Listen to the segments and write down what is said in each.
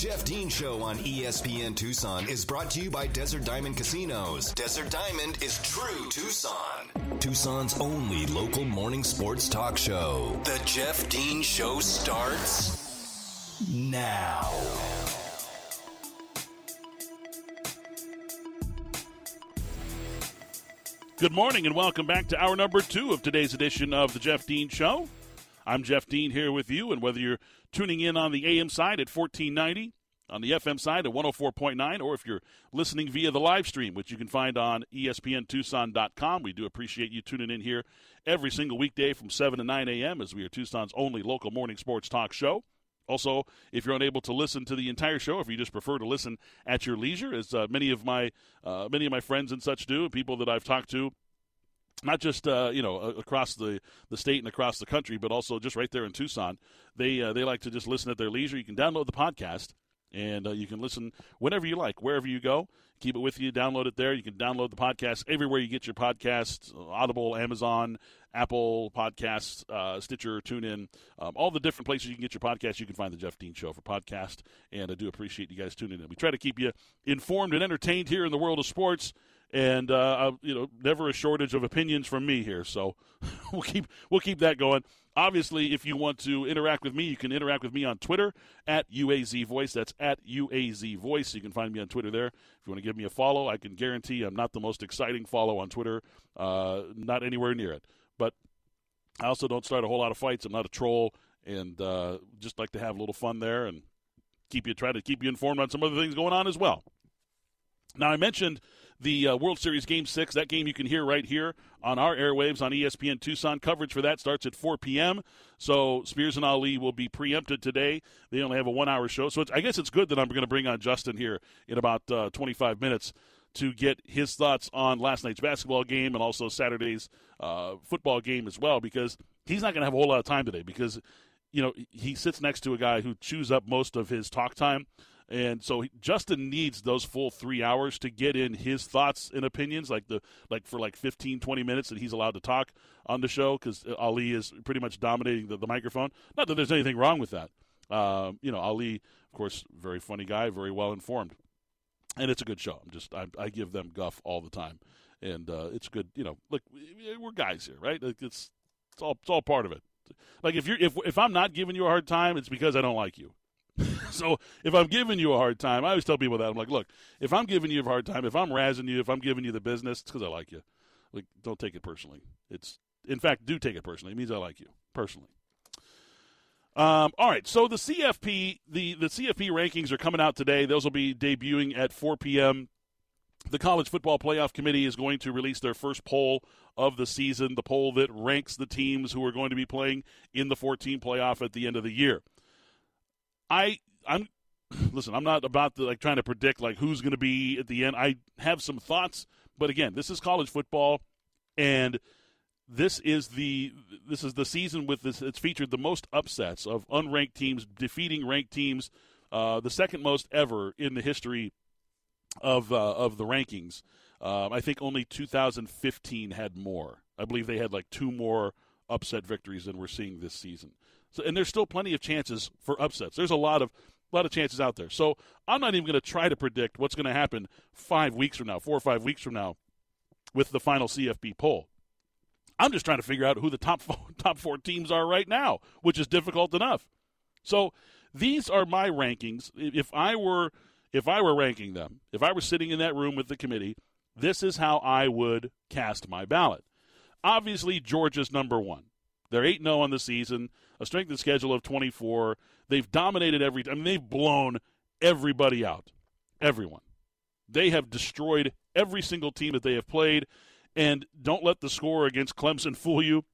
Jeff Dean Show on ESPN Tucson is brought to you by Desert Diamond Casinos. Desert Diamond is true Tucson. Tucson's only local morning sports talk show. The Jeff Dean Show starts now. Good morning and welcome back to hour number two of today's edition of the Jeff Dean Show. I'm Jeff Dean here with you, and whether you're tuning in on the AM side at 1490, on the FM side at 104.9, or if you're listening via the live stream, which you can find on ESPNTucson.com, we do appreciate you tuning in here every single weekday from 7 to 9 a.m. as we are Tucson's only local morning sports talk show. Also, if you're unable to listen to the entire show, if you just prefer to listen at your leisure, as uh, many of my uh, many of my friends and such do, people that I've talked to, not just uh, you know across the, the state and across the country, but also just right there in Tucson, they uh, they like to just listen at their leisure. You can download the podcast and uh, you can listen whenever you like, wherever you go. Keep it with you. Download it there. You can download the podcast everywhere you get your podcasts: Audible, Amazon, Apple Podcasts, uh, Stitcher, TuneIn, um, all the different places you can get your podcast. You can find the Jeff Dean Show for podcast, and I do appreciate you guys tuning in. We try to keep you informed and entertained here in the world of sports and uh, you know, never a shortage of opinions from me here. So we'll keep we'll keep that going. Obviously, if you want to interact with me, you can interact with me on Twitter at UAZ Voice. That's at UAZ Voice. You can find me on Twitter there. If you want to give me a follow, I can guarantee I'm not the most exciting follow on Twitter, uh, not anywhere near it. But I also don't start a whole lot of fights. I'm not a troll, and uh, just like to have a little fun there and keep you try to keep you informed on some other things going on as well. Now, I mentioned the uh, World Series Game 6. That game you can hear right here on our airwaves on ESPN Tucson. Coverage for that starts at 4 p.m. So Spears and Ali will be preempted today. They only have a one hour show. So I guess it's good that I'm going to bring on Justin here in about uh, 25 minutes to get his thoughts on last night's basketball game and also Saturday's uh, football game as well because he's not going to have a whole lot of time today because you know he sits next to a guy who chews up most of his talk time and so Justin needs those full three hours to get in his thoughts and opinions, like the like for like 15, 20 minutes that he's allowed to talk on the show, because Ali is pretty much dominating the, the, microphone. Not that there's anything wrong with that. Um, you know, Ali, of course, very funny guy, very well informed, and it's a good show. I'm just I, I give them guff all the time, and uh, it's good. You know, look, we're guys here, right? Like it's it's all it's all part of it. Like if you're if if I'm not giving you a hard time, it's because I don't like you. so if I'm giving you a hard time, I always tell people that I'm like, look, if I'm giving you a hard time, if I'm razzing you, if I'm giving you the business, it's because I like you. Like, don't take it personally. It's in fact, do take it personally. It means I like you personally. Um, all right, so the CFP, the the CFP rankings are coming out today. Those will be debuting at 4 p.m. The College Football Playoff Committee is going to release their first poll of the season, the poll that ranks the teams who are going to be playing in the 14 playoff at the end of the year. I I'm listen, I'm not about to like trying to predict like who's going to be at the end. I have some thoughts, but again, this is college football and this is the this is the season with this it's featured the most upsets of unranked teams defeating ranked teams uh, the second most ever in the history of uh, of the rankings. Um, I think only 2015 had more. I believe they had like two more upset victories than we're seeing this season so, and there's still plenty of chances for upsets. There's a lot of a lot of chances out there. So I'm not even going to try to predict what's going to happen five weeks from now, four or five weeks from now, with the final CFP poll. I'm just trying to figure out who the top four, top four teams are right now, which is difficult enough. So these are my rankings. If I were if I were ranking them, if I were sitting in that room with the committee, this is how I would cast my ballot. Obviously, Georgia's number one. They're 8 0 on the season a strength of schedule of 24. They've dominated every. I mean, they've blown everybody out, everyone. They have destroyed every single team that they have played, and don't let the score against Clemson fool you.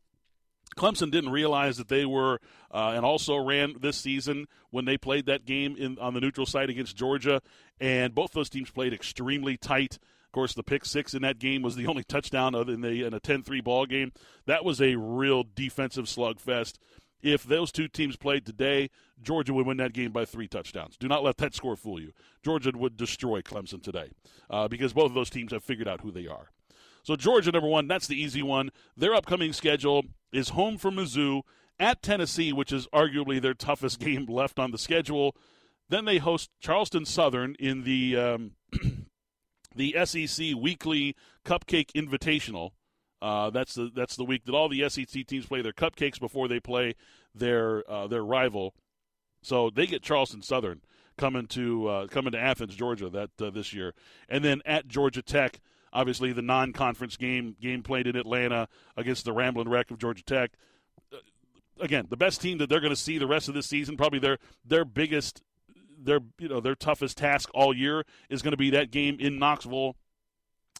Clemson didn't realize that they were, uh, and also ran this season when they played that game in on the neutral site against Georgia, and both those teams played extremely tight Of course, the pick six in that game was the only touchdown in, the, in a 10-3 ball game. That was a real defensive slugfest. If those two teams played today, Georgia would win that game by three touchdowns. Do not let that score fool you. Georgia would destroy Clemson today uh, because both of those teams have figured out who they are. So Georgia, number one, that's the easy one. Their upcoming schedule is home for Mizzou at Tennessee, which is arguably their toughest game left on the schedule. Then they host Charleston Southern in the um, the SEC Weekly Cupcake Invitational. Uh, that's the that's the week that all the SEC teams play their cupcakes before they play their uh, their rival. So they get Charleston Southern coming to uh, coming to Athens, Georgia that uh, this year, and then at Georgia Tech. Obviously, the non-conference game game played in Atlanta against the Ramblin' Wreck of Georgia Tech. Uh, again, the best team that they're going to see the rest of this season, probably their their biggest their you know their toughest task all year is going to be that game in Knoxville.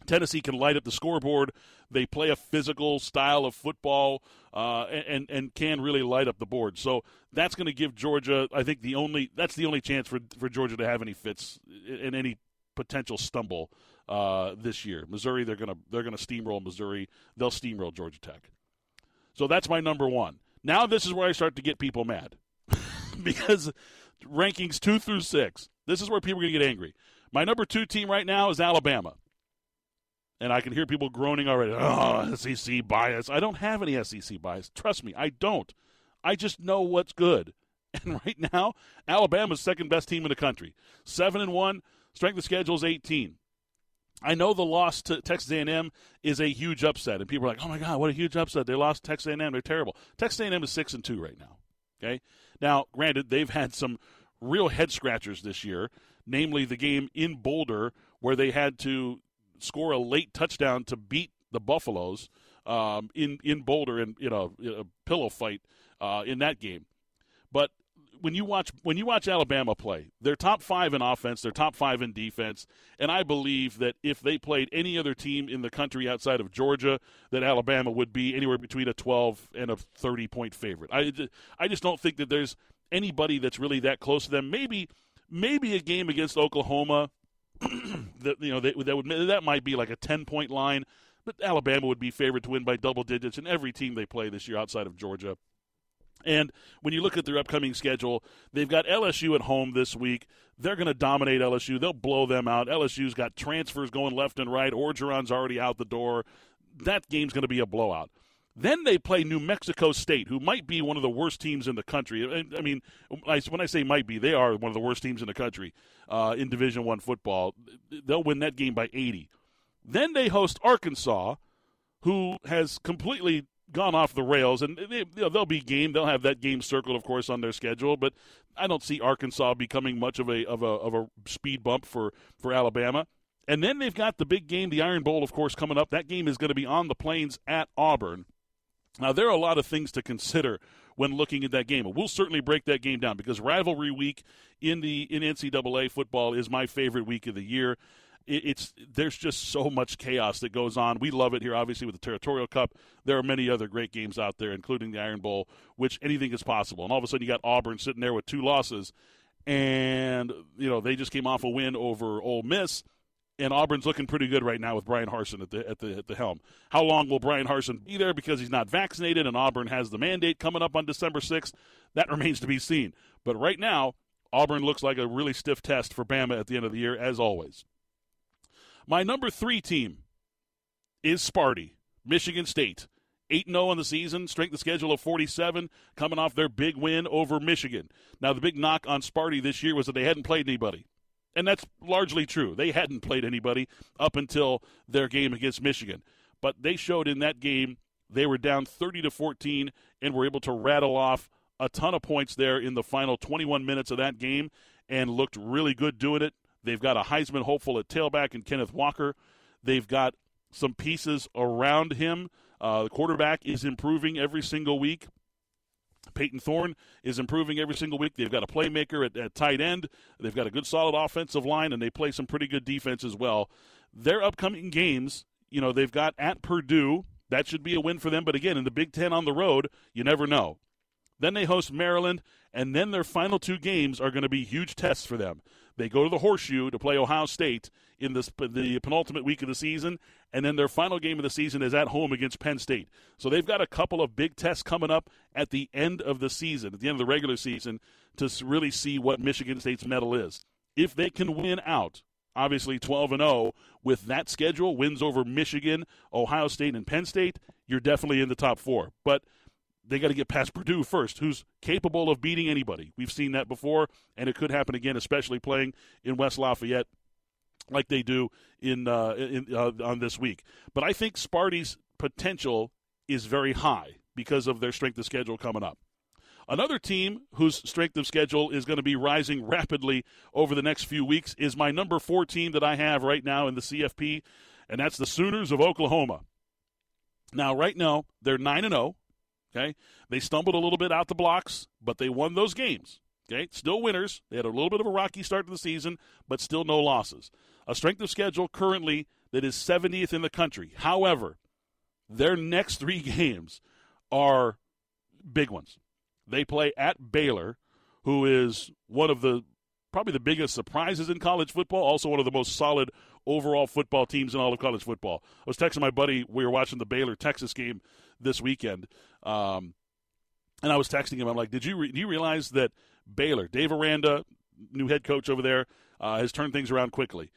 Tennessee can light up the scoreboard. They play a physical style of football uh, and and can really light up the board. So that's going to give Georgia, I think, the only that's the only chance for for Georgia to have any fits in any potential stumble uh, this year. Missouri, they're gonna they're gonna steamroll Missouri. They'll steamroll Georgia Tech. So that's my number one. Now this is where I start to get people mad because rankings two through six. This is where people are to get angry. My number two team right now is Alabama. And I can hear people groaning already. Ah, oh, SEC bias. I don't have any SEC bias. Trust me, I don't. I just know what's good. And right now, Alabama's second best team in the country. Seven and one. Strength of schedule is 18. I know the loss to Texas A&M is a huge upset, and people are like, "Oh my God, what a huge upset! They lost Texas A&M. They're terrible." Texas A&M is six and two right now. Okay, now granted, they've had some real head scratchers this year, namely the game in Boulder where they had to score a late touchdown to beat the Buffaloes um, in in Boulder in you know a pillow fight uh, in that game. But when you watch when you watch Alabama play, they're top five in offense, they're top five in defense, and I believe that if they played any other team in the country outside of Georgia, that Alabama would be anywhere between a 12 and a 30 point favorite. I I just don't think that there's anybody that's really that close to them. Maybe maybe a game against Oklahoma that you know that, would that might be like a 10 point line, but Alabama would be favored to win by double digits in every team they play this year outside of Georgia. And when you look at their upcoming schedule, they've got LSU at home this week. They're going to dominate LSU. They'll blow them out. LSU's got transfers going left and right. Orgeron's already out the door. That game's going to be a blowout. Then they play New Mexico State, who might be one of the worst teams in the country. I mean, when I say might be, they are one of the worst teams in the country uh, in Division One football. They'll win that game by 80. Then they host Arkansas, who has completely gone off the rails, and they, will you know, be game. They'll have that game circled, of course, on their schedule. But I don't see Arkansas becoming much of a of a of a speed bump for for Alabama. And then they've got the big game, the Iron Bowl, of course, coming up. That game is going to be on the plains at Auburn. Now, there are a lot of things to consider when looking at that game. We'll certainly break that game down because rivalry week in the in NCAA football is my favorite week of the year. It's there's just so much chaos that goes on. We love it here, obviously, with the Territorial Cup. There are many other great games out there, including the Iron Bowl, which anything is possible. And all of a sudden, you got Auburn sitting there with two losses, and you know they just came off a win over Ole Miss and Auburn's looking pretty good right now with Bryan Harsin at the at the at the helm. How long will Bryan Harsin be there because he's not vaccinated and Auburn has the mandate coming up on December 6th? That remains to be seen. But right now, Auburn looks like a really stiff test for Bama at the end of the year as always. My number 3 team is Sparty, Michigan State. 8 0 on the season, strength of schedule of 47, coming off their big win over Michigan. Now, the big knock on Sparty this year was that they hadn't played anybody. And that's largely true. They hadn't played anybody up until their game against Michigan. But they showed in that game they were down 30 to 14 and were able to rattle off a ton of points there in the final 21 minutes of that game and looked really good doing it. They've got a Heisman hopeful at tailback and Kenneth Walker. They've got some pieces around him. Uh, the quarterback is improving every single week. Payton Thorne is improving every single week. They've got a playmaker at, at tight end. They've got a good, solid offensive line, and they play some pretty good defense as well. Their upcoming games, you know, they've got at Purdue. That should be a win for them. But again, in the Big Ten on the road, you never know. Then they host Maryland, and then their final two games are going to be huge tests for them. They go to the Horseshoe to play Ohio State in this, the penultimate week of the season, and then their final game of the season is at home against Penn State. So they've got a couple of big tests coming up at the end of the season, at the end of the regular season, to really see what Michigan State's medal is. If they can win out, obviously 12 and 0 with that schedule, wins over Michigan, Ohio State, and Penn State, you're definitely in the top four. But they got to get past Purdue first, who's capable of beating anybody. We've seen that before, and it could happen again, especially playing in West Lafayette like they do in, uh, in uh, on this week. But I think Sparty's potential is very high because of their strength of schedule coming up. Another team whose strength of schedule is going to be rising rapidly over the next few weeks is my number four team that I have right now in the CFP, and that's the Sooners of Oklahoma. Now, right now, they're 9 and 0. Okay. They stumbled a little bit out the blocks, but they won those games. Okay. Still winners. They had a little bit of a rocky start to the season, but still no losses. A strength of schedule currently that is 70th in the country. However, their next three games are big ones. They play at Baylor, who is one of the probably the biggest surprises in college football, also one of the most solid overall football teams in all of college football. I was texting my buddy, we were watching the Baylor Texas game this weekend. Um, and I was texting him. I'm like, "Did you re- do you realize that Baylor, Dave Aranda, new head coach over there, uh, has turned things around quickly?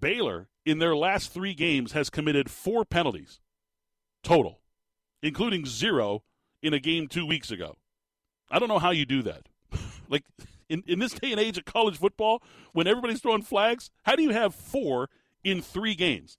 Baylor in their last three games has committed four penalties total, including zero in a game two weeks ago. I don't know how you do that. like in, in this day and age of college football, when everybody's throwing flags, how do you have four in three games?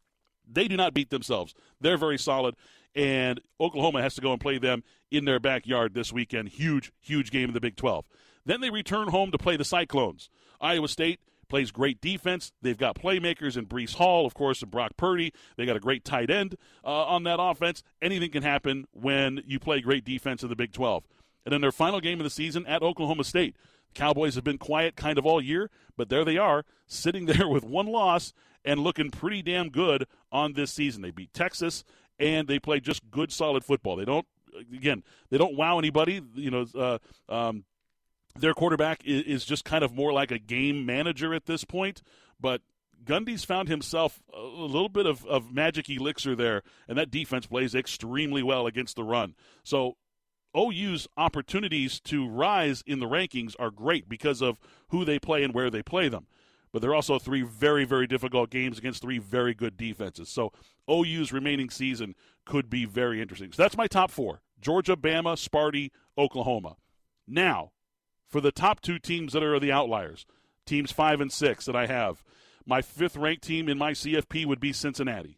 They do not beat themselves. They're very solid, and Oklahoma has to go and play them in their backyard this weekend. Huge, huge game in the Big 12. Then they return home to play the Cyclones. Iowa State plays great defense. They've got playmakers in Breece Hall, of course, and Brock Purdy. They got a great tight end uh, on that offense. Anything can happen when you play great defense in the Big 12. And then their final game of the season at Oklahoma State. Cowboys have been quiet kind of all year, but there they are, sitting there with one loss and looking pretty damn good on this season. They beat Texas and they play just good, solid football. They don't, again, they don't wow anybody. You know, uh, um, their quarterback is, is just kind of more like a game manager at this point, but Gundy's found himself a little bit of, of magic elixir there, and that defense plays extremely well against the run. So OU's opportunities to rise in the rankings are great because of who they play and where they play them. But there are also three very, very difficult games against three very good defenses. So OU's remaining season could be very interesting. So that's my top four Georgia, Bama, Sparty, Oklahoma. Now, for the top two teams that are the outliers, teams five and six that I have, my fifth ranked team in my CFP would be Cincinnati.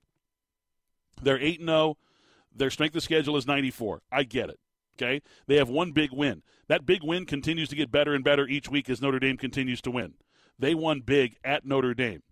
They're 8 0. Their strength of schedule is 94. I get it. Okay? They have one big win. That big win continues to get better and better each week as Notre Dame continues to win. They won big at Notre Dame,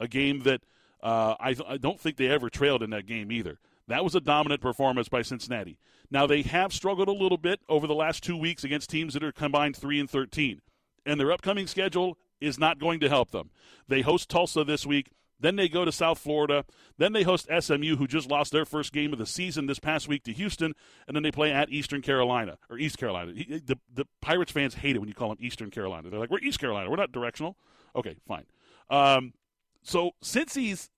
a game that uh, I, th- I don't think they ever trailed in that game either. That was a dominant performance by Cincinnati. Now they have struggled a little bit over the last two weeks against teams that are combined three and thirteen, and their upcoming schedule is not going to help them. They host Tulsa this week. Then they go to South Florida. Then they host SMU, who just lost their first game of the season this past week to Houston. And then they play at Eastern Carolina or East Carolina. The, the Pirates fans hate it when you call them Eastern Carolina. They're like, we're East Carolina. We're not directional. Okay, fine. Um, so Cincy's,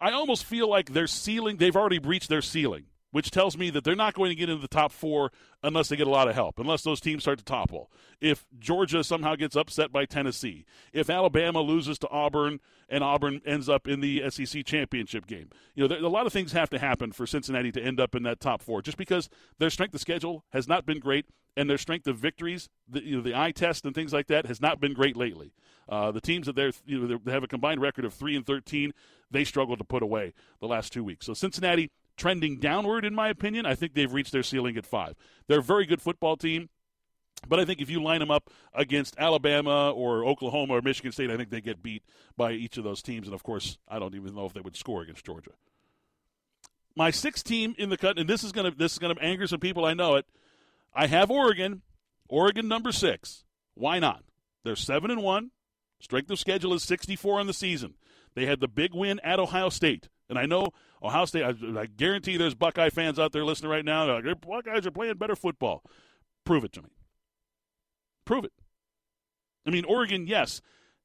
I almost feel like their ceiling, they've already breached their ceiling which tells me that they're not going to get into the top four unless they get a lot of help, unless those teams start to topple. If Georgia somehow gets upset by Tennessee, if Alabama loses to Auburn and Auburn ends up in the SEC championship game, you know, there, a lot of things have to happen for Cincinnati to end up in that top four, just because their strength of schedule has not been great and their strength of victories, the, you know, the eye test and things like that, has not been great lately. Uh, the teams that they're, you know, they have a combined record of three and thirteen, they struggled to put away the last two weeks. So Cincinnati trending downward, in my opinion. I think they've reached their ceiling at five. They're a very good football team. But I think if you line them up against Alabama or Oklahoma or Michigan State, I think they get beat by each of those teams. And of course, I don't even know if they would score against Georgia. My sixth team in the cut, and this is gonna this is gonna anger some people. I know it. I have Oregon, Oregon number six. Why not? They're seven and one. Strength of schedule is 64 on the season. They had the big win at Ohio State. And I know Ohio State, I, I guarantee there's Buckeye fans out there listening right now. They're like, Buckeyes are playing better football. Prove it to me. Prove it. I mean, Oregon, yes,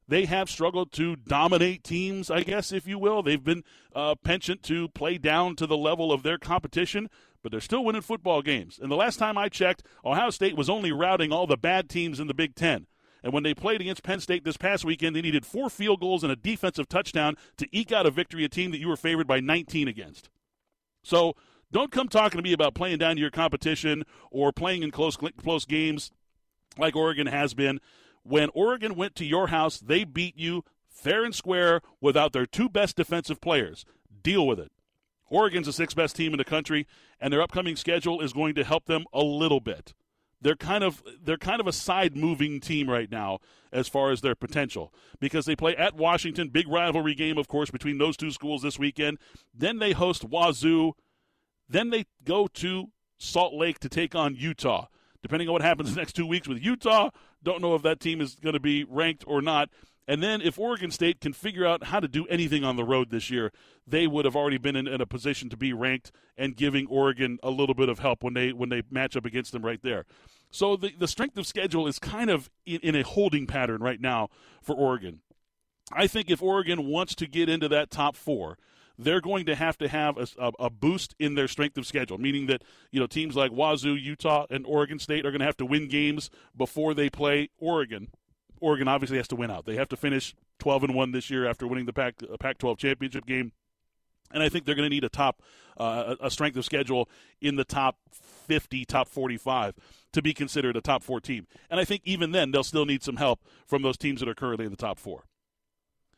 they have struggled to dominate teams, I guess, if you will. They've been uh, penchant to play down to the level of their competition, but they're still winning football games. And the last time I checked, Ohio State was only routing all the bad teams in the Big Ten. And when they played against Penn State this past weekend, they needed four field goals and a defensive touchdown to eke out a victory, a team that you were favored by 19 against. So Don't come talking to me about playing down to your competition or playing in close close games like Oregon has been. When Oregon went to your house, they beat you fair and square without their two best defensive players. Deal with it. Oregon's the sixth best team in the country, and their upcoming schedule is going to help them a little bit. They're kind of they're kind of a side moving team right now as far as their potential because they play at Washington, big rivalry game, of course, between those two schools this weekend. Then they host Wazoo. Then they go to Salt Lake to take on Utah. Depending on what happens the next two weeks with Utah, don't know if that team is going to be ranked or not. And then if Oregon State can figure out how to do anything on the road this year, they would have already been in, in, a position to be ranked and giving Oregon a little bit of help when they when they match up against them right there. So the, the strength of schedule is kind of in, in a holding pattern right now for Oregon. I think if Oregon wants to get into that top four, they're going to have to have a, a, a, boost in their strength of schedule, meaning that you know teams like Wazoo, Utah, and Oregon State are going to have to win games before they play Oregon. Oregon obviously has to win out. They have to finish 12 and one this year after winning the Pac uh, Pac-12 championship game, and I think they're going to need a top uh, a strength of schedule in the top 50, top 45 to be considered a top four team. And I think even then they'll still need some help from those teams that are currently in the top four.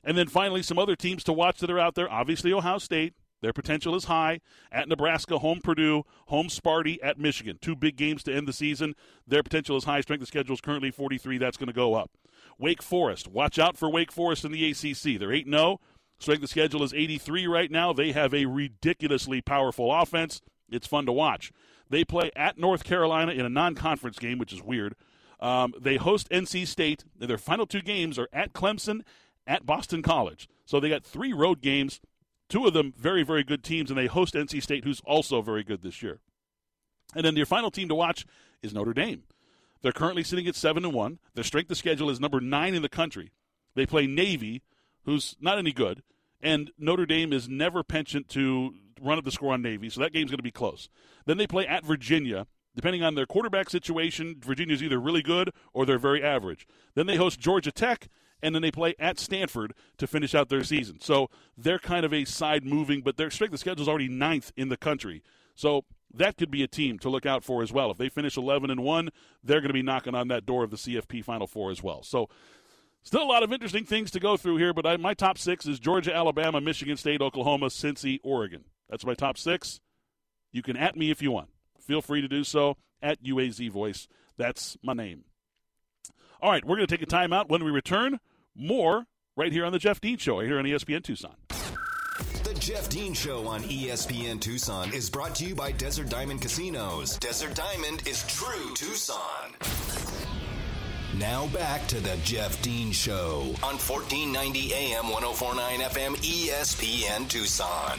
And then finally, some other teams to watch that are out there. Obviously, Ohio State. Their potential is high. At Nebraska, home Purdue, home Sparty, at Michigan. Two big games to end the season. Their potential is high. Strength of schedule is currently 43. That's going to go up. Wake Forest. Watch out for Wake Forest in the ACC. They're 8 0. Strength of schedule is 83 right now. They have a ridiculously powerful offense. It's fun to watch. They play at North Carolina in a non conference game, which is weird. Um, they host NC State. Their final two games are at Clemson at Boston College. So they got three road games, two of them very, very good teams, and they host NC State, who's also very good this year. And then their final team to watch is Notre Dame. They're currently sitting at seven and one. Their strength of schedule is number nine in the country. They play Navy, who's not any good, and Notre Dame is never penchant to run up the score on Navy, so that game's going to be close. Then they play at Virginia. Depending on their quarterback situation, Virginia's either really good or they're very average. Then they host Georgia Tech, and then they play at Stanford to finish out their season. So they're kind of a side moving, but their strength of schedule is already ninth in the country. So that could be a team to look out for as well. If they finish 11 and 1, they're going to be knocking on that door of the CFP Final Four as well. So still a lot of interesting things to go through here, but I, my top six is Georgia, Alabama, Michigan State, Oklahoma, Cincy, Oregon. That's my top six. You can at me if you want. Feel free to do so at UAZ Voice. That's my name. All right, we're going to take a timeout. When we return, more right here on the Jeff Dean Show, here on ESPN Tucson. The Jeff Dean Show on ESPN Tucson is brought to you by Desert Diamond Casinos. Desert Diamond is true Tucson. Now back to the Jeff Dean Show on 1490 AM 1049 FM ESPN Tucson.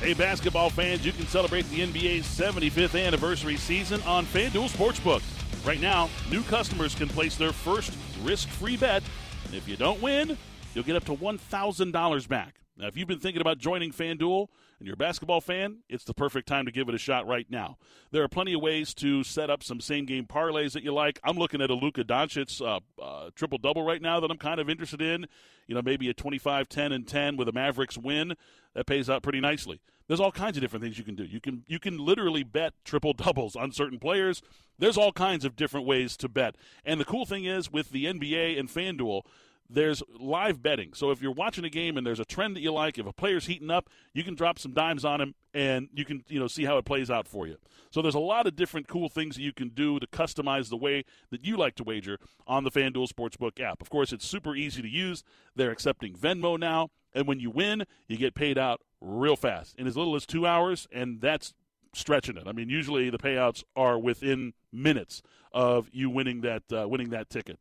Hey, basketball fans, you can celebrate the NBA's 75th anniversary season on FanDuel Sportsbook. Right now, new customers can place their first risk free bet. And if you don't win, you'll get up to $1,000 back. Now, if you've been thinking about joining FanDuel and you're a basketball fan, it's the perfect time to give it a shot right now. There are plenty of ways to set up some same game parlays that you like. I'm looking at a Luka Doncic uh, uh, triple double right now that I'm kind of interested in. You know, maybe a 25 10 and 10 with a Mavericks win. That pays out pretty nicely. There's all kinds of different things you can do. You can you can literally bet triple doubles on certain players. There's all kinds of different ways to bet. And the cool thing is with the NBA and FanDuel, there's live betting. So if you're watching a game and there's a trend that you like, if a player's heating up, you can drop some dimes on him and you can, you know, see how it plays out for you. So there's a lot of different cool things that you can do to customize the way that you like to wager on the FanDuel Sportsbook app. Of course, it's super easy to use. They're accepting Venmo now, and when you win, you get paid out real fast in as little as 2 hours, and that's stretching it. I mean, usually the payouts are within minutes of you winning that uh, winning that ticket.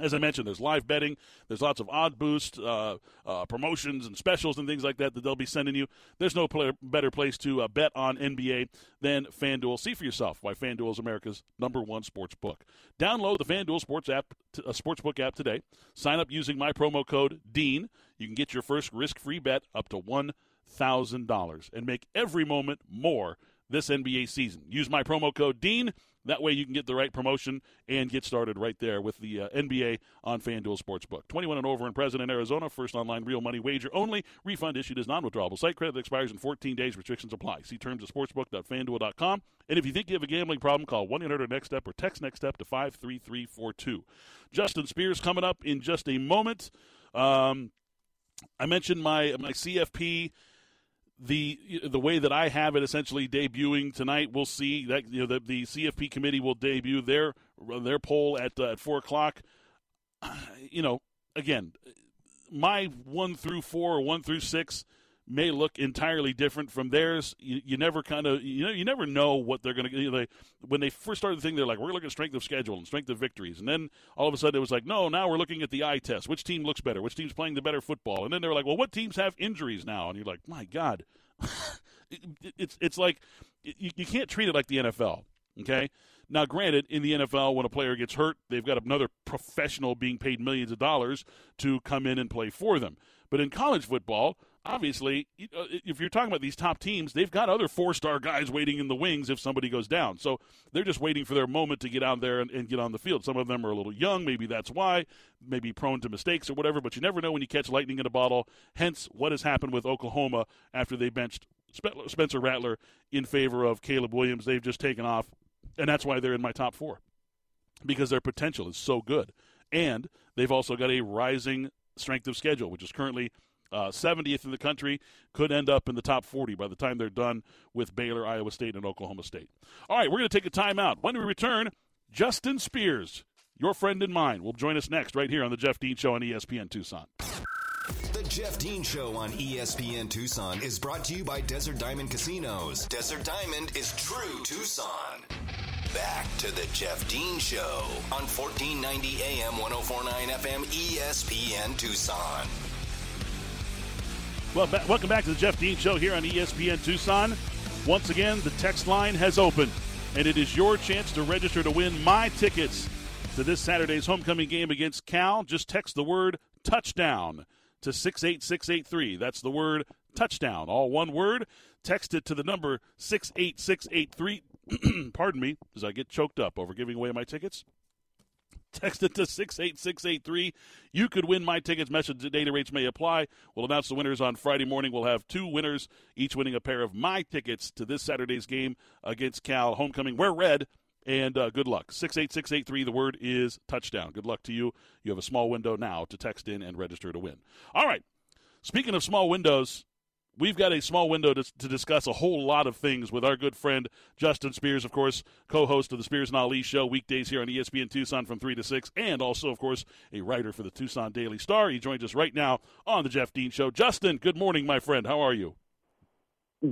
As I mentioned, there's live betting. There's lots of odd boost uh, uh, promotions and specials and things like that that they'll be sending you. There's no player, better place to uh, bet on NBA than FanDuel. See for yourself why FanDuel is America's number one sports book. Download the FanDuel Sports app, uh, sportsbook app today. Sign up using my promo code DEAN. You can get your first risk-free bet up to one thousand dollars and make every moment more this NBA season. Use my promo code DEAN. That way you can get the right promotion and get started right there with the uh, NBA on FanDuel Sportsbook. 21 and over in President, Arizona. First online real money wager only. Refund issued as non-withdrawable. Site credit expires in 14 days. Restrictions apply. See terms at sportsbook.fanduel.com. And if you think you have a gambling problem, call 1-800-NEXT-STEP or text NEXT STEP to 53342. Justin Spears coming up in just a moment. Um, I mentioned my my CFP the the way that I have it essentially debuting tonight. We'll see that you know the, the CFP committee will debut their their poll at uh, at four o'clock. You know, again, my one through four or one through six may look entirely different from theirs. You, you never kind of you know you never know what they're going to. You know, they when they first started the thing, they're like we're looking at strength of schedule and strength of victories, and then all of a sudden it was like no, now we're looking at the eye test. Which team looks better? Which team's playing the better football? And then they were like, well, what teams have injuries now? And you're like, my God, it, it's it's like you, you can't treat it like the NFL. Okay. Now, granted, in the NFL, when a player gets hurt, they've got another professional being paid millions of dollars to come in and play for them. But in college football, obviously, if you're talking about these top teams, they've got other four star guys waiting in the wings if somebody goes down. So they're just waiting for their moment to get out there and, and, get on the field. Some of them are a little young. Maybe that's why, maybe prone to mistakes or whatever, but you never know when you catch lightning in a bottle. Hence, what has happened with Oklahoma after they benched Spencer Rattler in favor of Caleb Williams. They've just taken off, and that's why they're in my top four because their potential is so good. And they've also got a rising strength of schedule, which is currently uh, 70th in the country, could end up in the top 40 by the time they're done with Baylor, Iowa State, and Oklahoma State. All right, we're going to take a timeout. When we return, Justin Spears, your friend and mine, will join us next right here on the Jeff Dean Show on ESPN Tucson. The Jeff Dean Show on ESPN Tucson is brought to you by Desert Diamond Casinos. Desert Diamond is true Tucson. Back to the Jeff Dean Show on 1490 AM 1049 FM ESPN Tucson. Well, ba- welcome back to the Jeff Dean Show here on ESPN Tucson. Once again, the text line has opened, and it is your chance to register to win my tickets to this Saturday's homecoming game against Cal. Just text the word touchdown to 68683. That's the word touchdown, all one word. Text it to the number 68683. Pardon me, as I get choked up over giving away my tickets. Text it to 68683. You could win my tickets. Message data rates may apply. We'll announce the winners on Friday morning. We'll have two winners, each winning a pair of my tickets to this Saturday's game against Cal. Homecoming. Wear red. And uh, good luck. 68683. The word is touchdown. Good luck to you. You have a small window now to text in and register to win. All right. Speaking of small windows, we've got a small window to, to, discuss a whole lot of things with our good friend Justin Spears, of course, co-host of the Spears and Ali Show weekdays here on ESPN Tucson from three to six, and also, of course, a writer for the Tucson Daily Star. He joins us right now on the Jeff Dean Show. Justin, good morning, my friend. How are you?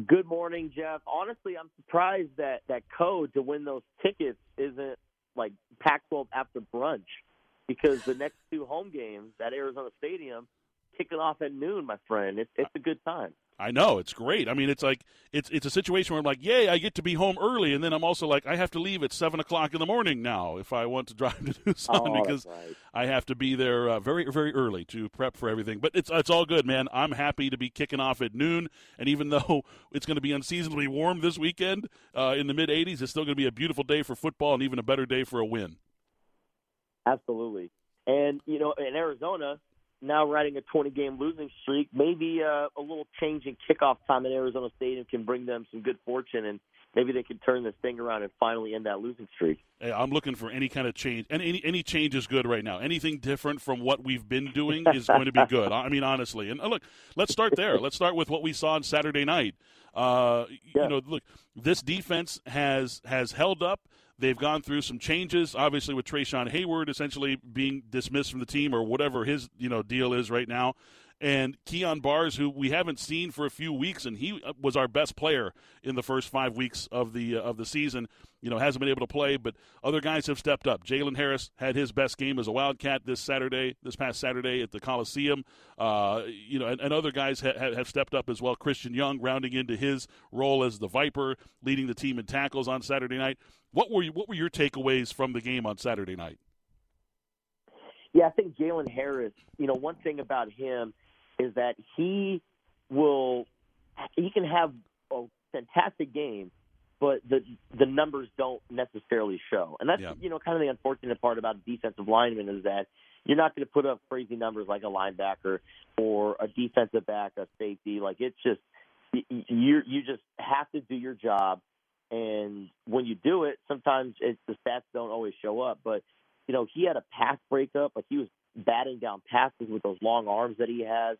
Good morning, Jeff. Honestly, I'm surprised that that code to win those tickets isn't like Pac-12 after brunch, because the next two home games at Arizona Stadium kicking off at noon, my friend. It's it's a good time. I know it's great. I mean, it's like it's it's a situation where I'm like, yay, I get to be home early, and then I'm also like, I have to leave at seven o'clock in the morning now if I want to drive to Tucson oh, because right. I have to be there uh, very very early to prep for everything. But it's it's all good, man. I'm happy to be kicking off at noon, and even though it's going to be unseasonably warm this weekend uh, in the mid 80s, it's still going to be a beautiful day for football and even a better day for a win. Absolutely, and you know, in Arizona, now riding a 20 game losing streak, maybe uh, a little change in kickoff time at Arizona Stadium can bring them some good fortune and maybe they can turn this thing around and finally end that losing streak. Hey, I'm looking for any kind of change, and any any change is good right now. Anything different from what we've been doing is going to be good. I mean, honestly. And uh, look, let's start there. Let's start with what we saw on Saturday night. Uh, yeah. You know, look, this defense has has held up. They've gone through some changes, obviously with Trayshawn Hayward essentially being dismissed from the team or whatever his you know deal is right now, and Keon Barrs, who we haven't seen for a few weeks, and he uh, was our best player in the first five weeks of the uh, of the season. You know, hasn't been able to play, but other guys have stepped up. Jalen Harris had his best game as a Wildcat this Saturday, this past Saturday at the Coliseum. Uh, you know, and, and other guys ha- have stepped up as well. Christian Young rounding into his role as the Viper, leading the team in tackles on Saturday night. What were you, what were your takeaways from the game on Saturday night? Yeah, I think Jalen Harris. You know, one thing about him is that he will he can have a fantastic game, but the the numbers don't necessarily show. And that's Yeah. you know kind of the unfortunate part about a defensive lineman is that you're not going to put up crazy numbers like a linebacker or a defensive back, a safety. Like it's just you you just have to do your job, and when you do it, sometimes it's, the stats don't always show up. But you know he had a pass breakup, like he was batting down passes with those long arms that he has.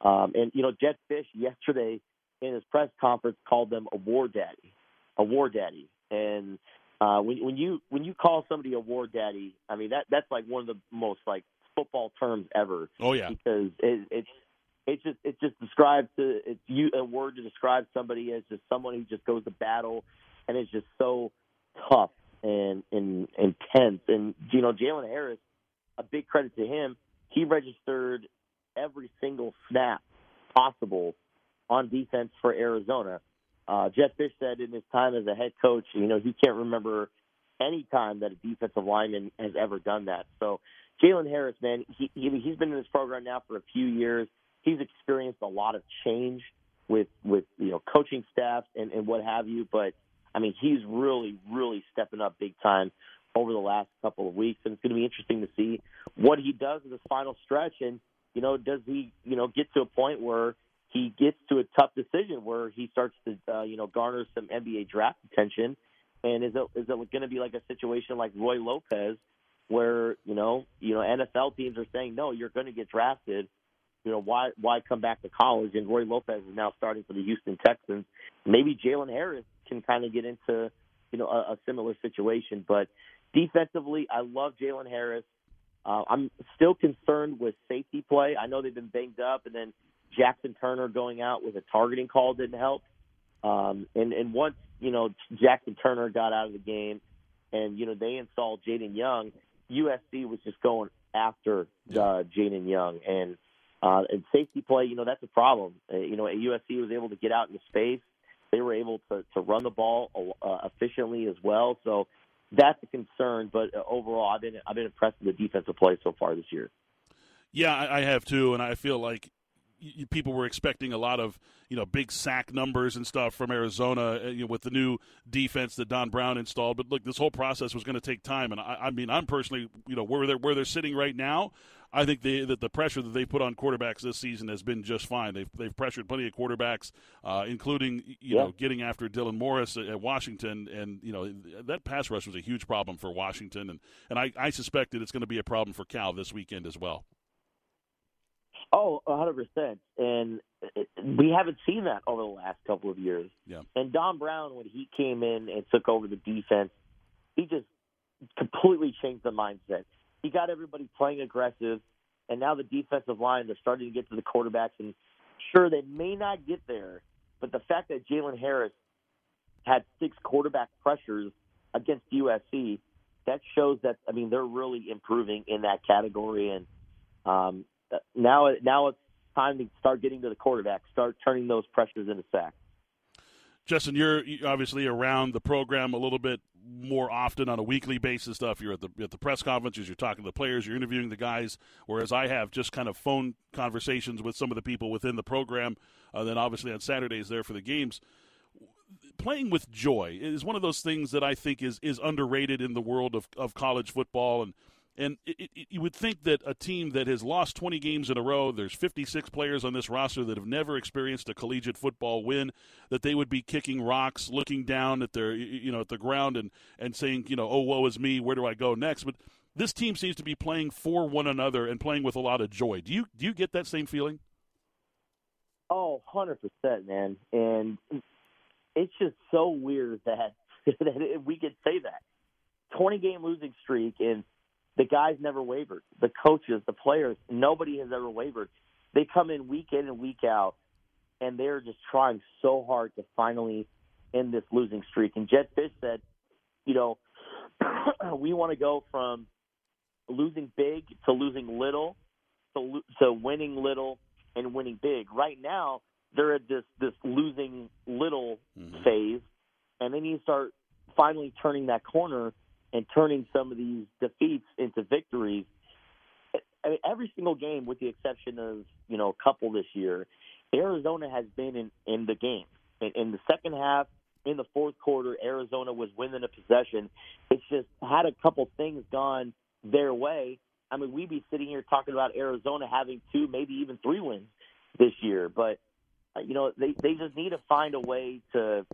Um, and you know Jedd Fisch yesterday in his press conference called them a war daddy, a war daddy. And uh, when when you when you call somebody a war daddy, I mean that that's like one of the most like football terms ever Oh yeah, because it, it's it just it just describes to it's you a word to describe somebody as just someone who just goes to battle and is just so tough and and intense. And you know Jalen Harris, a big credit to him. He registered every single snap possible on defense for Arizona. Uh, Jedd Fisch said in his time as a head coach, you know, he can't remember any time that a defensive lineman has ever done that. So Jalen Harris, man, he, he he's been in this program now for a few years. He's experienced a lot of change with with you know coaching staff and, and what have you. But I mean, he's really really stepping up big time over the last couple of weeks, and it's going to be interesting to see what he does in this final stretch. And you know, does he you know get to a point where he gets to a tough decision where he starts to uh, you know garner some NBA draft attention? And is it is it going to be like a situation like Roy Lopez, where you know you know NFL teams are saying no, you're going to get drafted. You know why why come back to college? And Roy Lopez is now starting for the Houston Texans. Maybe Jalen Harris can kind of get into you know a, a similar situation. But defensively, I love Jalen Harris. Uh, I'm still concerned with safety play. I know they've been banged up, and then Jaxen Turner going out with a targeting call didn't help. Um, and and once you know Jaxen Turner got out of the game, and you know they installed Jaden Young, USC was just going after uh, Jaden Young and uh, and safety play. You know that's a problem. Uh, you know USC was able to get out into space. They were able to to run the ball uh, efficiently as well. So that's a concern. But uh, overall, I've been I've been impressed with the defensive play so far this year. yeah, I, have too, and I feel like people were expecting a lot of you know big sack numbers and stuff from Arizona uh, you know, with the new defense that Don Brown installed. But look, this whole process was going to take time, and I, I mean, I'm personally you know where they're where they're sitting right now. I think they, that the pressure that they put on quarterbacks this season has been just fine. They've they've pressured plenty of quarterbacks, uh, including you Yeah. know getting after Dylan Morris at at Washington, and you know that pass rush was a huge problem for Washington, and and I, I suspect that it's going to be a problem for Cal this weekend as well. Oh, a hundred percent. And we haven't seen that over the last couple of years. Yeah. And Don Brown, when he came in and took over the defense, he just completely changed the mindset. He got everybody playing aggressive, and now the defensive line they're starting to get to the quarterbacks. And sure, they may not get there, but the fact that Jalen Harris had six quarterback pressures against USC, that shows that I mean they're really improving in that category. And um, now now it's time to start getting to the quarterback, start turning those pressures into sacks. Justin, you're obviously around the program a little bit more often on a weekly basis. Stuff you're at the at the press conferences, you're talking to the players, you're interviewing the guys. Whereas I have just kind of phone conversations with some of the people within the program. Uh, then obviously on Saturdays there for the games. Playing with joy is one of those things that I think is is underrated in the world of, of college football and. And it, it, you would think that a team that has lost 20 games in a row, there's 56 players on this roster that have never experienced a collegiate football win, that they would be kicking rocks, looking down at their, you know, at the ground and, and saying, you know, oh, woe is me, where do I go next? But this team seems to be playing for one another and playing with a lot of joy. Do you do you get that same feeling? Oh, 100%, man. And it's just so weird that, that we could say that. 20 game losing streak, and the guys never wavered. The coaches, the players, nobody has ever wavered. They come in week in and week out, and they're just trying so hard to finally end this losing streak. And Jedd Fisch said, you know, we want to go from losing big to losing little to, lo- to winning little and winning big. Right now, they're at this this losing little Mhm. phase, and they need to start finally turning that corner and turning some of these defeats into victories. I mean, every single game, with the exception of you know a couple this year, Arizona has been in in the game. In, in the second half, in the fourth quarter, Arizona was winning a possession. It's just had a couple things gone their way. I mean, we'd be sitting here talking about Arizona having two, maybe even three wins this year. But uh, you know, they they just need to find a way to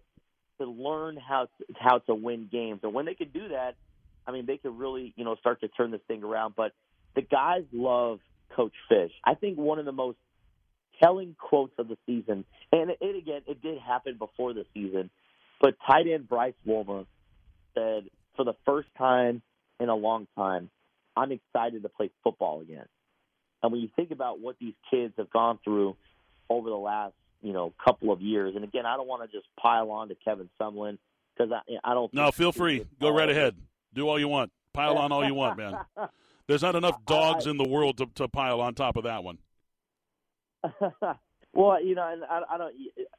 to learn how to, how to win games. And when they can do that, I mean, they could really you know start to turn this thing around. But the guys love Coach Fisch. I think one of the most telling quotes of the season, and it, it again, it did happen before the season, but tight end Bryce Wolma said, for the first time in a long time, I'm excited to play football again. And when you think about what these kids have gone through over the last, you know, couple of years, and again, I don't want to just pile on to Kevin Sumlin because I, I don't. No, feel free. Go right ahead. Do all you want. Pile on all you want, man. There's not enough dogs in the world to, to pile on top of that one. well, you know, and I, I don't,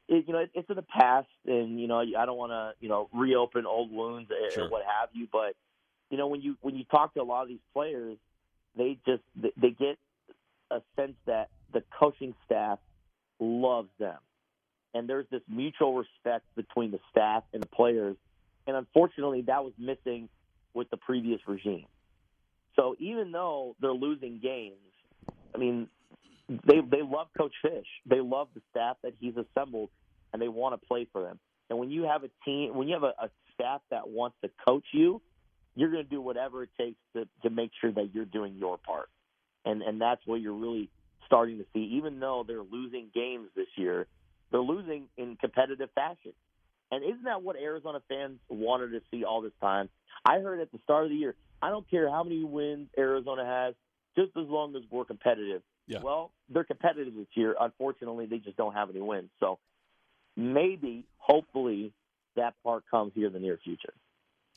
it, you know, it, it's in the past, and you know, I don't want to, you know, reopen old wounds sure. or what have you. But you know, when you when you talk to a lot of these players, they just they get a sense that the coaching staff loves them, and there's this mutual respect between the staff and the players. And unfortunately, that was missing with the previous regime. So even though they're losing games, I mean, they they love Coach Fisch. They love the staff that he's assembled, and they want to play for them. And when you have a team, when you have a, a staff that wants to coach you, you're going to do whatever it takes to to make sure that you're doing your part. And and that's what you're really starting to see. Even though they're losing games this year, they're losing in competitive fashion. And isn't that what Arizona fans wanted to see all this time? I heard at the start of the year, I don't care how many wins Arizona has, just as long as we're competitive. Yeah. Well, they're competitive this year. Unfortunately, they just don't have any wins. So maybe, hopefully, that part comes here in the near future.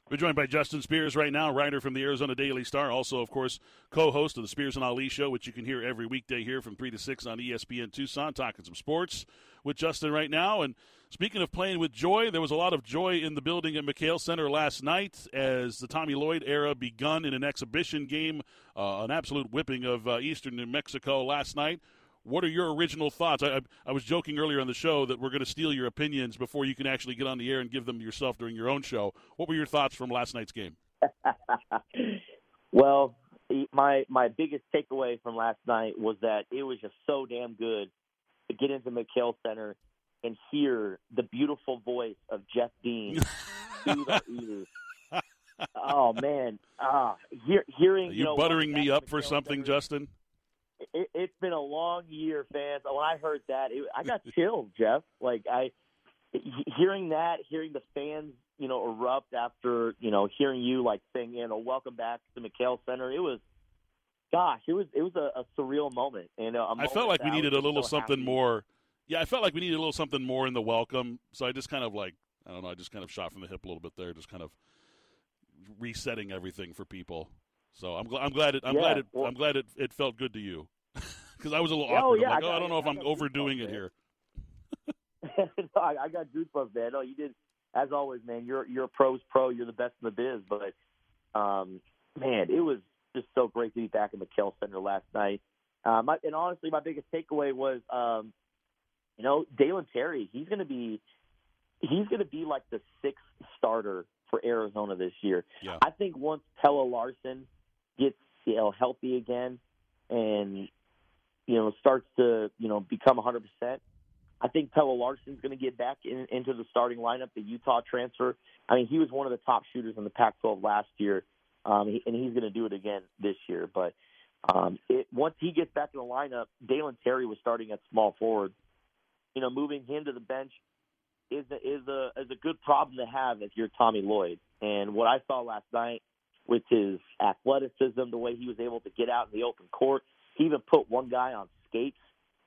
We're joined by Justin Spears right now, writer from the Arizona Daily Star, also, of course, co-host of the Spears and Ali Show, which you can hear every weekday here from three to six on ESPN Tucson, talking some sports with Justin right now. And speaking of playing with joy, there was a lot of joy in the building at McKale Center last night as the Tommy Lloyd era begun in an exhibition game, uh, an absolute whipping of uh, Eastern New Mexico last night. What are your original thoughts? I, I, I was joking earlier on the show that we're going to steal your opinions before you can actually get on the air and give them yourself during your own show. What were your thoughts from last night's game? well, my my biggest takeaway from last night was that it was just so damn good to get into McKale Center and hear the beautiful voice of Jeff Dean oh man, ah, hear, hearing Are you, you know, buttering me up for something, Justin? It, it's been a long year, fans. When I heard that, it, I got chills, Jeff. Like I, hearing that, hearing the fans, you know, erupt after you know hearing you like saying, you know, welcome back to McKale Center. It was gosh, it was it was a, a surreal moment. And uh, I felt like we needed a little so something happy. more. Yeah, I felt like we needed a little something more in the welcome. So I just kind of like I don't know. I just kind of shot from the hip a little bit there, just kind of resetting everything for people. So I'm glad. I'm glad it. I'm Yeah, glad it. well- I'm glad it. It felt good to you because I was a little Oh, awkward. yeah, I'm like, I oh, I don't know if I'm overdoing it here. no, I, I got goosebumps, man. No, you did as always, man. You're you're a pros pro. You're the best in the biz. But um, man, it was just so great to be back in the McKale Center last night. My, and honestly, my biggest takeaway was, um, you know, Dalen Terry. He's going to be he's going to be like the sixth starter for Arizona this year. Yeah. I think once Pelle Larsson gets you know healthy again and you know starts to you know become 100 percent. I think Pelle Larsson's going to get back in, into the starting lineup. The Utah transfer. I mean, he was one of the top shooters in the Pac-12 last year, um, and he's going to do it again this year. But um, it, once he gets back in the lineup, Dalen Terry was starting at small forward. You know, moving him to the bench is a, is a is a good problem to have if you're Tommy Lloyd. And what I saw last night with his athleticism, the way he was able to get out in the open court, he even put one guy on skates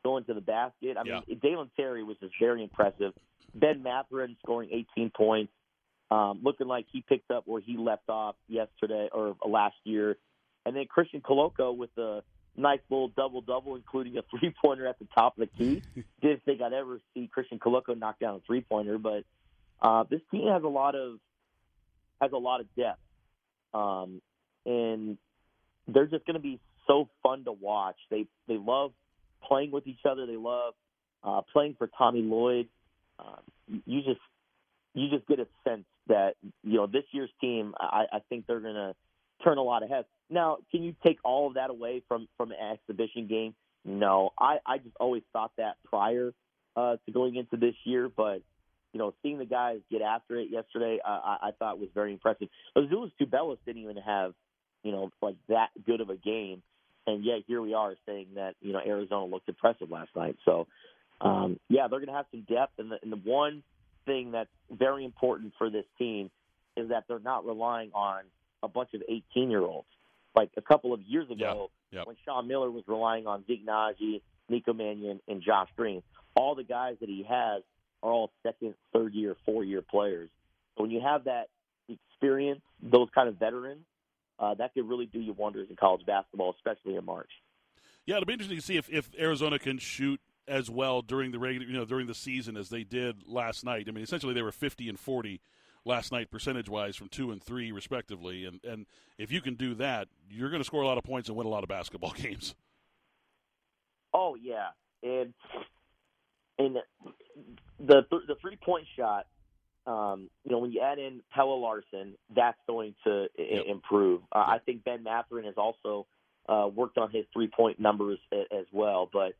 going to the basket. I mean, Dalen Terry was just very impressive. Ben Mathurin scoring 18 points, um, looking like he picked up where he left off yesterday or last year. And then Christian Koloko with a nice little double double, including a three pointer at the top of the key. Didn't think I'd ever see Christian Koloko knock down a three pointer, but uh, this team has a lot of has a lot of depth, um, and they're just going to be so fun to watch. They they love playing with each other. They love uh, playing for Tommy Lloyd. Uh, you just you just get a sense that you know this year's team. I, I think they're to turn a lot of heads. Now, can you take all of that away from from an exhibition game? No, I I just always thought that prior uh, to going into this year, but you know, seeing the guys get after it yesterday, uh, I, I thought was very impressive. Azuolas Tubelis didn't even have, you know, like that good of a game, and yet here we are saying that you know Arizona looked impressive last night. So, um, yeah, they're going to have some depth, and the, and the one thing that's very important for this team is that they're not relying on a bunch of 18 year olds. Like a couple of years ago, when Sean Miller was relying on Zeke Nico Mannion, and Josh Green, all the guys that he has are all second, third year, four year players. So when you have that experience, those kind of veterans, uh, that could really do you wonders in college basketball, especially in March. Yeah, it'll be interesting to see if, if Arizona can shoot as well during the regular, you know, during the season as they did last night. I mean, essentially they were 50 and 40 last night percentage wise from 2 and 3 respectively and and if you can do that, you're going to score a lot of points and win a lot of basketball games. Oh yeah. And and the the three point shot, um, you know, when you add in Pelle Larsson, that's going to yep. improve. Uh, I think Ben Mathurin has also uh, worked on his three point numbers as well. But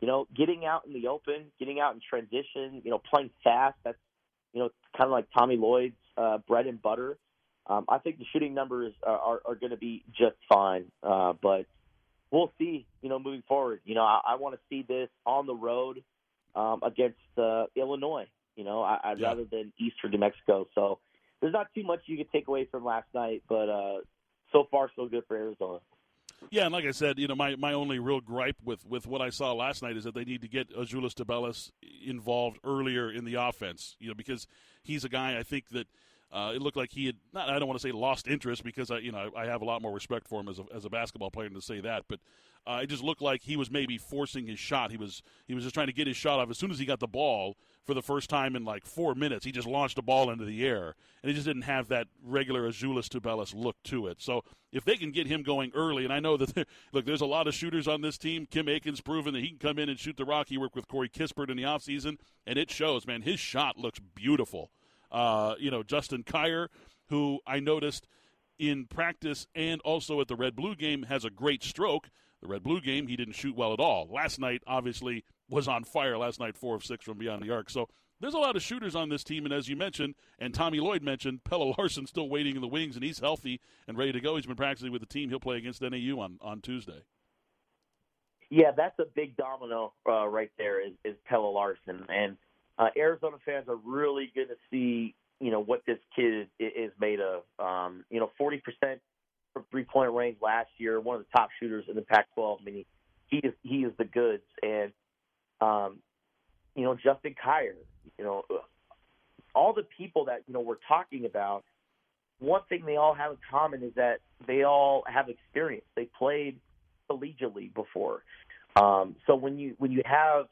you know, getting out in the open, getting out in transition, you know, playing fast. That's you know, kind of like Tommy Lloyd's uh, bread and butter. Um, I think the shooting numbers are, are, are going to be just fine. Uh, but we'll see, you know, moving forward. You know, I, I want to see this on the road um, against uh, Illinois. You know, I, I'd yeah. rather than Eastern New Mexico. So there's not too much you can take away from last night, but uh, so far so good for Arizona. Yeah, and like I said, you know, my, my only real gripe with, with what I saw last night is that they need to get Azuolas Tubelis involved earlier in the offense. You know, because he's a guy I think that uh, it looked like he had not. I don't want to say lost interest because I, you know, I have a lot more respect for him as a, as a basketball player to say that. But uh, it just looked like he was maybe forcing his shot. He was he was just trying to get his shot off. As soon as he got the ball for the first time in like four minutes, he just launched a ball into the air, and he just didn't have that regular Azuolas Tubelis look to it. So if they can get him going early, and I know that look, there's a lot of shooters on this team. Kim Aiken's proven that he can come in and shoot the rock. He worked with Corey Kispert in the offseason, and it shows. Man, his shot looks beautiful. Uh, you know, Justin Kier, who I noticed in practice and also at the Red Blue game, has a great stroke. The Red Blue game, he didn't shoot well at all. Last night, obviously, was on fire. Last night, four of six from beyond the arc. So there's a lot of shooters on this team, and as you mentioned, and Tommy Lloyd mentioned, Pelle Larsson still waiting in the wings, and he's healthy and ready to go. He's been practicing with the team. He'll play against NAU on, on Tuesday. Yeah, that's a big domino uh, right there. Is, is Pelle Larsson, and uh, Arizona fans are really going to see, you know, what this kid is, is made of. Um, you know, 40% from three point range last year, one of the top shooters in the Pac-12. I mean, he, he is he is the goods, and um, you know, Justin Kier, you know, all the people that you know we're talking about. One thing they all have in common is that they all have experience. They played collegiately before. Um, so when you when you have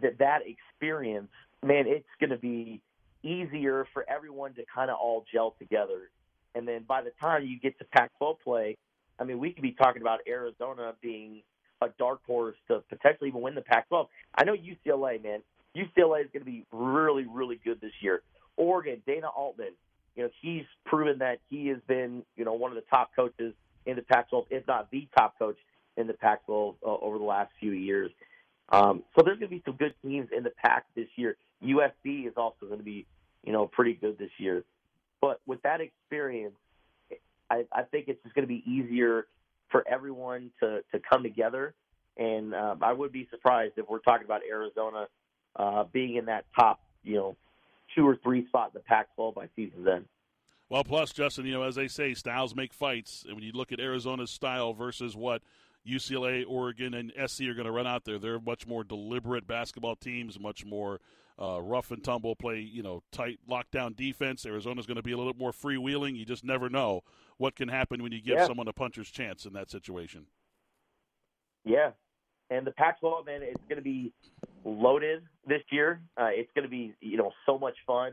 that that experience, man, it's going to be easier for everyone to kind of all gel together. And then by the time you get to Pac-12 play, I mean, we could be talking about Arizona being a dark horse to potentially even win the Pac-12. I know UCLA, man. UCLA is going to be really, really good this year. Oregon, Dana Altman, you know, he's proven that he has been, you know, one of the top coaches in the Pac-12, if not the top coach in the Pac-12 uh, over the last few years. Um, so there's going to be some good teams in the pack this year. USC is also going to be, you know, pretty good this year. But with that experience, I, I think it's just going to be easier for everyone to to come together. And um, I would be surprised if we're talking about Arizona uh, being in that top, you know, two or three spot in the Pac-12 by season's end. Well, plus Justin, you know, as they say, styles make fights. And when you look at Arizona's style versus what UCLA, Oregon, and SC are going to run out there. They're much more deliberate basketball teams, much more uh, rough and tumble, play you know tight lockdown defense. Arizona's going to be a little bit more freewheeling. You just never know what can happen when you give yeah. someone a puncher's chance in that situation. Yeah, and the Pac-12 man, it's going to be loaded this year. Uh, it's going to be you know so much fun.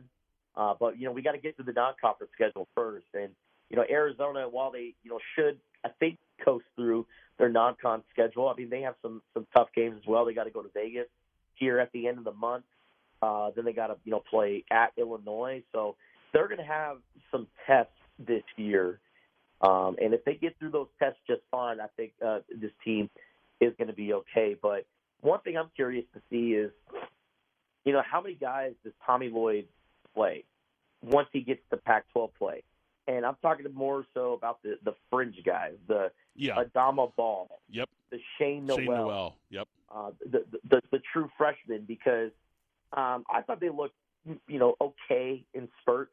Uh, but you know we got to get to the non-conference schedule first, and you know Arizona, while they you know should I think coast through their non-con schedule. I mean, they have some some tough games as well. They got to go to Vegas here at the end of the month. Uh, then they got to you know play at Illinois, so they're going to have some tests this year. Um, and if they get through those tests just fine, I think uh, this team is going to be okay. But one thing I'm curious to see is, you know, how many guys does Tommy Lloyd play once he gets to Pac-12 play? And I'm talking more so about the the fringe guys, the yeah. Adama Bal, yep, the Shane Noel, Shane Nowell. yep, uh, the, the the true freshmen because um, I thought they looked you know okay in spurts,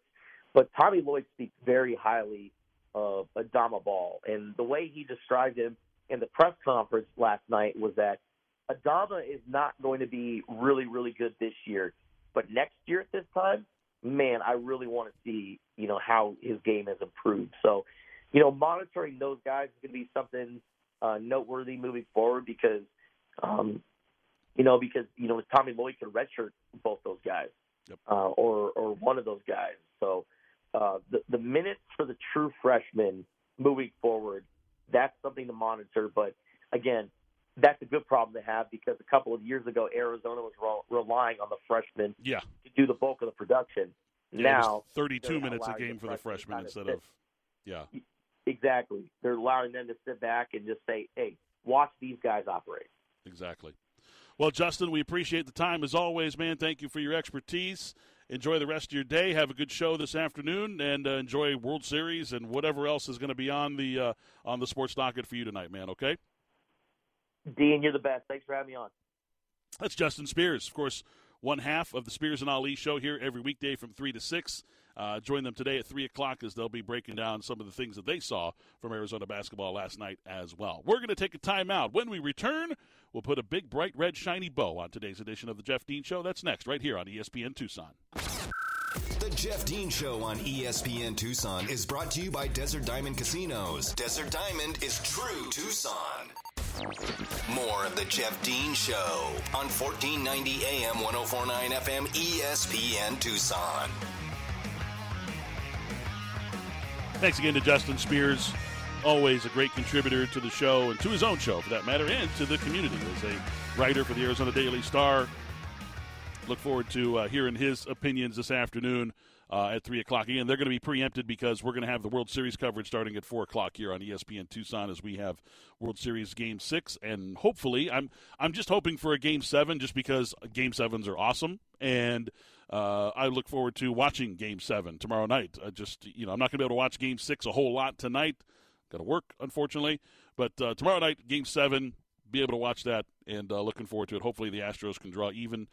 but Tommy Lloyd speaks very highly of Adama Bal, and the way he described him in the press conference last night was that Adama is not going to be really really good this year, but next year at this time man, I really want to see, you know, how his game has improved. So, you know, monitoring those guys is going to be something uh, noteworthy moving forward because, um, you know, because you know Tommy Lloyd can redshirt both those guys, yep. uh, or or one of those guys. So uh, the the minutes for the true freshmen moving forward, that's something to monitor. But again, that's a good problem to have because a couple of years ago Arizona was re- relying on the freshmen yeah. to do the bulk of the production. Yeah, now 32 minutes a game for the freshmen instead of yeah. Exactly. They're allowing them to sit back and just say, "Hey, watch these guys operate." Exactly. Well, Justin, we appreciate the time as always, man. Thank you for your expertise. Enjoy the rest of your day. Have a good show this afternoon, and uh, enjoy World Series and whatever else is going to be on the uh, on the sports docket for you tonight, man. Okay. Dean, you're the best. Thanks for having me on. That's Justin Spears, of course, one half of the Spears and Ali show here every weekday from 3 to 6. Uh, join them today at 3 o'clock as they'll be breaking down some of the things that they saw from Arizona basketball last night as well. We're going to take a timeout. When we return, we'll put a big, bright, red, shiny bow on today's edition of The Jeff Dean Show. That's next, right here on ESPN Tucson. The Jeff Dean Show on ESPN Tucson is brought to you by Desert Diamond Casinos. Desert Diamond is true Tucson. More of the Jeff Dean Show on 1490 AM 1049 FM ESPN Tucson. Thanks again to Justin Spears. Always a great contributor to the show and to his own show, for that matter, and to the community as a writer for the Arizona Daily Star. Look forward to uh, hearing his opinions this afternoon uh, at 3 o'clock. Again, they're going to be preempted because we're going to have the World Series coverage starting at 4 o'clock here on ESPN Tucson as we have World Series Game 6. And hopefully, I'm, I'm just hoping for a Game 7 just because Game 7s are awesome. And uh, I look forward to watching Game 7 tomorrow night. I just, you know, I'm not going to be able to watch Game 6 a whole lot tonight. Got to work, unfortunately. But uh, tomorrow night, Game 7, be able to watch that and uh, looking forward to it. Hopefully, the Astros can draw even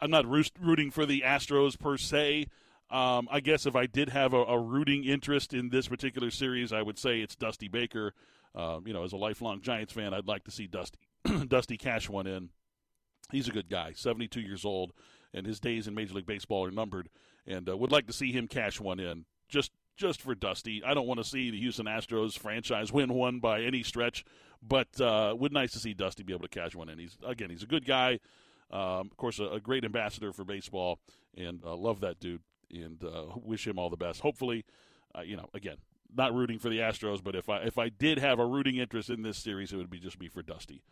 I'm not rooting for the Astros per se. Um, I guess if I did have a, a, rooting interest in this particular series, I would say it's Dusty Baker. Uh, you know, as a lifelong Giants fan, I'd like to see Dusty Dusty cash one in. He's a good guy, 72 years old, and his days in Major League Baseball are numbered. And uh, would like to see him cash one in, just just for Dusty. I don't want to see the Houston Astros franchise win one by any stretch, but uh, would nice to see Dusty be able to cash one in. He's again, he's a good guy. Um, of course, a, a, great ambassador for baseball, and uh, love that dude, and uh, wish him all the best. Hopefully, uh, you know, again, not rooting for the Astros, but if I if I did have a rooting interest in this series, it would be just be for Dusty.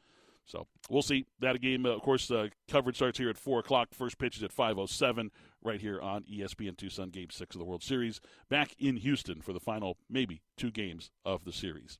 So we'll see. That game, uh, of course, uh, coverage starts here at four o'clock. First pitch is at five oh seven, right here on ESPN Tucson, Game Six of the World Series, back in Houston for the final maybe two games of the series.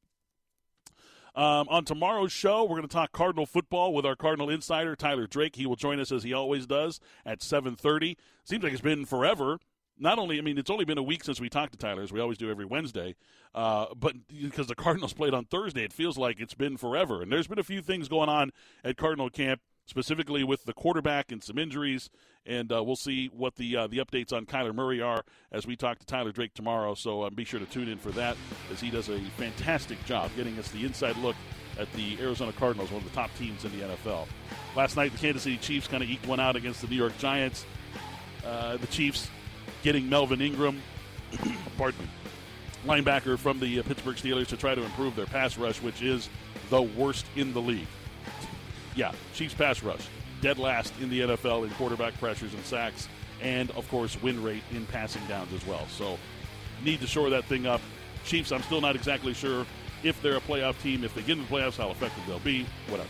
Um, on tomorrow's show, we're going to talk Cardinal football with our Cardinal insider Tyler Drake. He will join us as he always does at 7:30. Seems like it's been forever. Not only, I mean, it's only been a week since we talked to Tyler, as we always do every Wednesday. Uh, but because the Cardinals played on Thursday, it feels like it's been forever. And there's been a few things going on at Cardinal camp specifically with the quarterback and some injuries. And uh, we'll see what the uh, the updates on Kyler Murray are as we talk to Tyler Drake tomorrow. So uh, be sure to tune in for that as he does a fantastic job getting us the inside look at the Arizona Cardinals, one of the top teams in the NFL. Last night, the Kansas City Chiefs kind of eked one out against the New York Giants. Uh, the Chiefs getting Melvin Ingram, pardon me, linebacker from the uh, Pittsburgh Steelers to try to improve their pass rush, which is the worst in the league yeah, Chiefs pass rush, dead last in the NFL in quarterback pressures and sacks, and of course win rate in passing downs as well. So need to shore that thing up. Chiefs, I'm still not exactly sure if they're a playoff team. If they get in the playoffs, how effective they'll be. Whatever.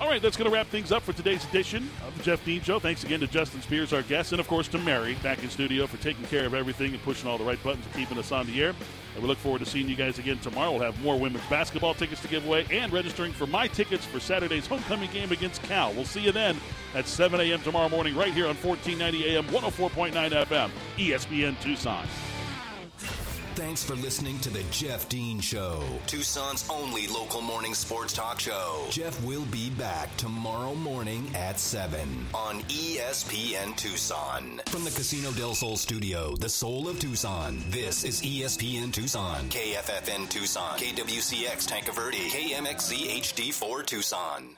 All right, that's going to wrap things up for today's edition of the Jeff Dean Show. Thanks again to Justin Spears, our guest, and of course to Mary back in studio for taking care of everything and pushing all the right buttons and keeping us on the air. And we look forward to seeing you guys again tomorrow. We'll have more women's basketball tickets to give away and registering for my tickets for Saturday's homecoming game against Cal. We'll see you then at 7 a.m. tomorrow morning right here on 1490 AM, 104.9 FM, ESPN Tucson. Thanks for listening to the Jeff Dean Show, Tucson's only local morning sports talk show. Jeff will be back tomorrow morning at 7 on ESPN Tucson. From the Casino del Sol studio, the soul of Tucson, this is ESPN Tucson, KFFN Tucson, KWCX Tanque Verde, KMXZ HD4 Tucson.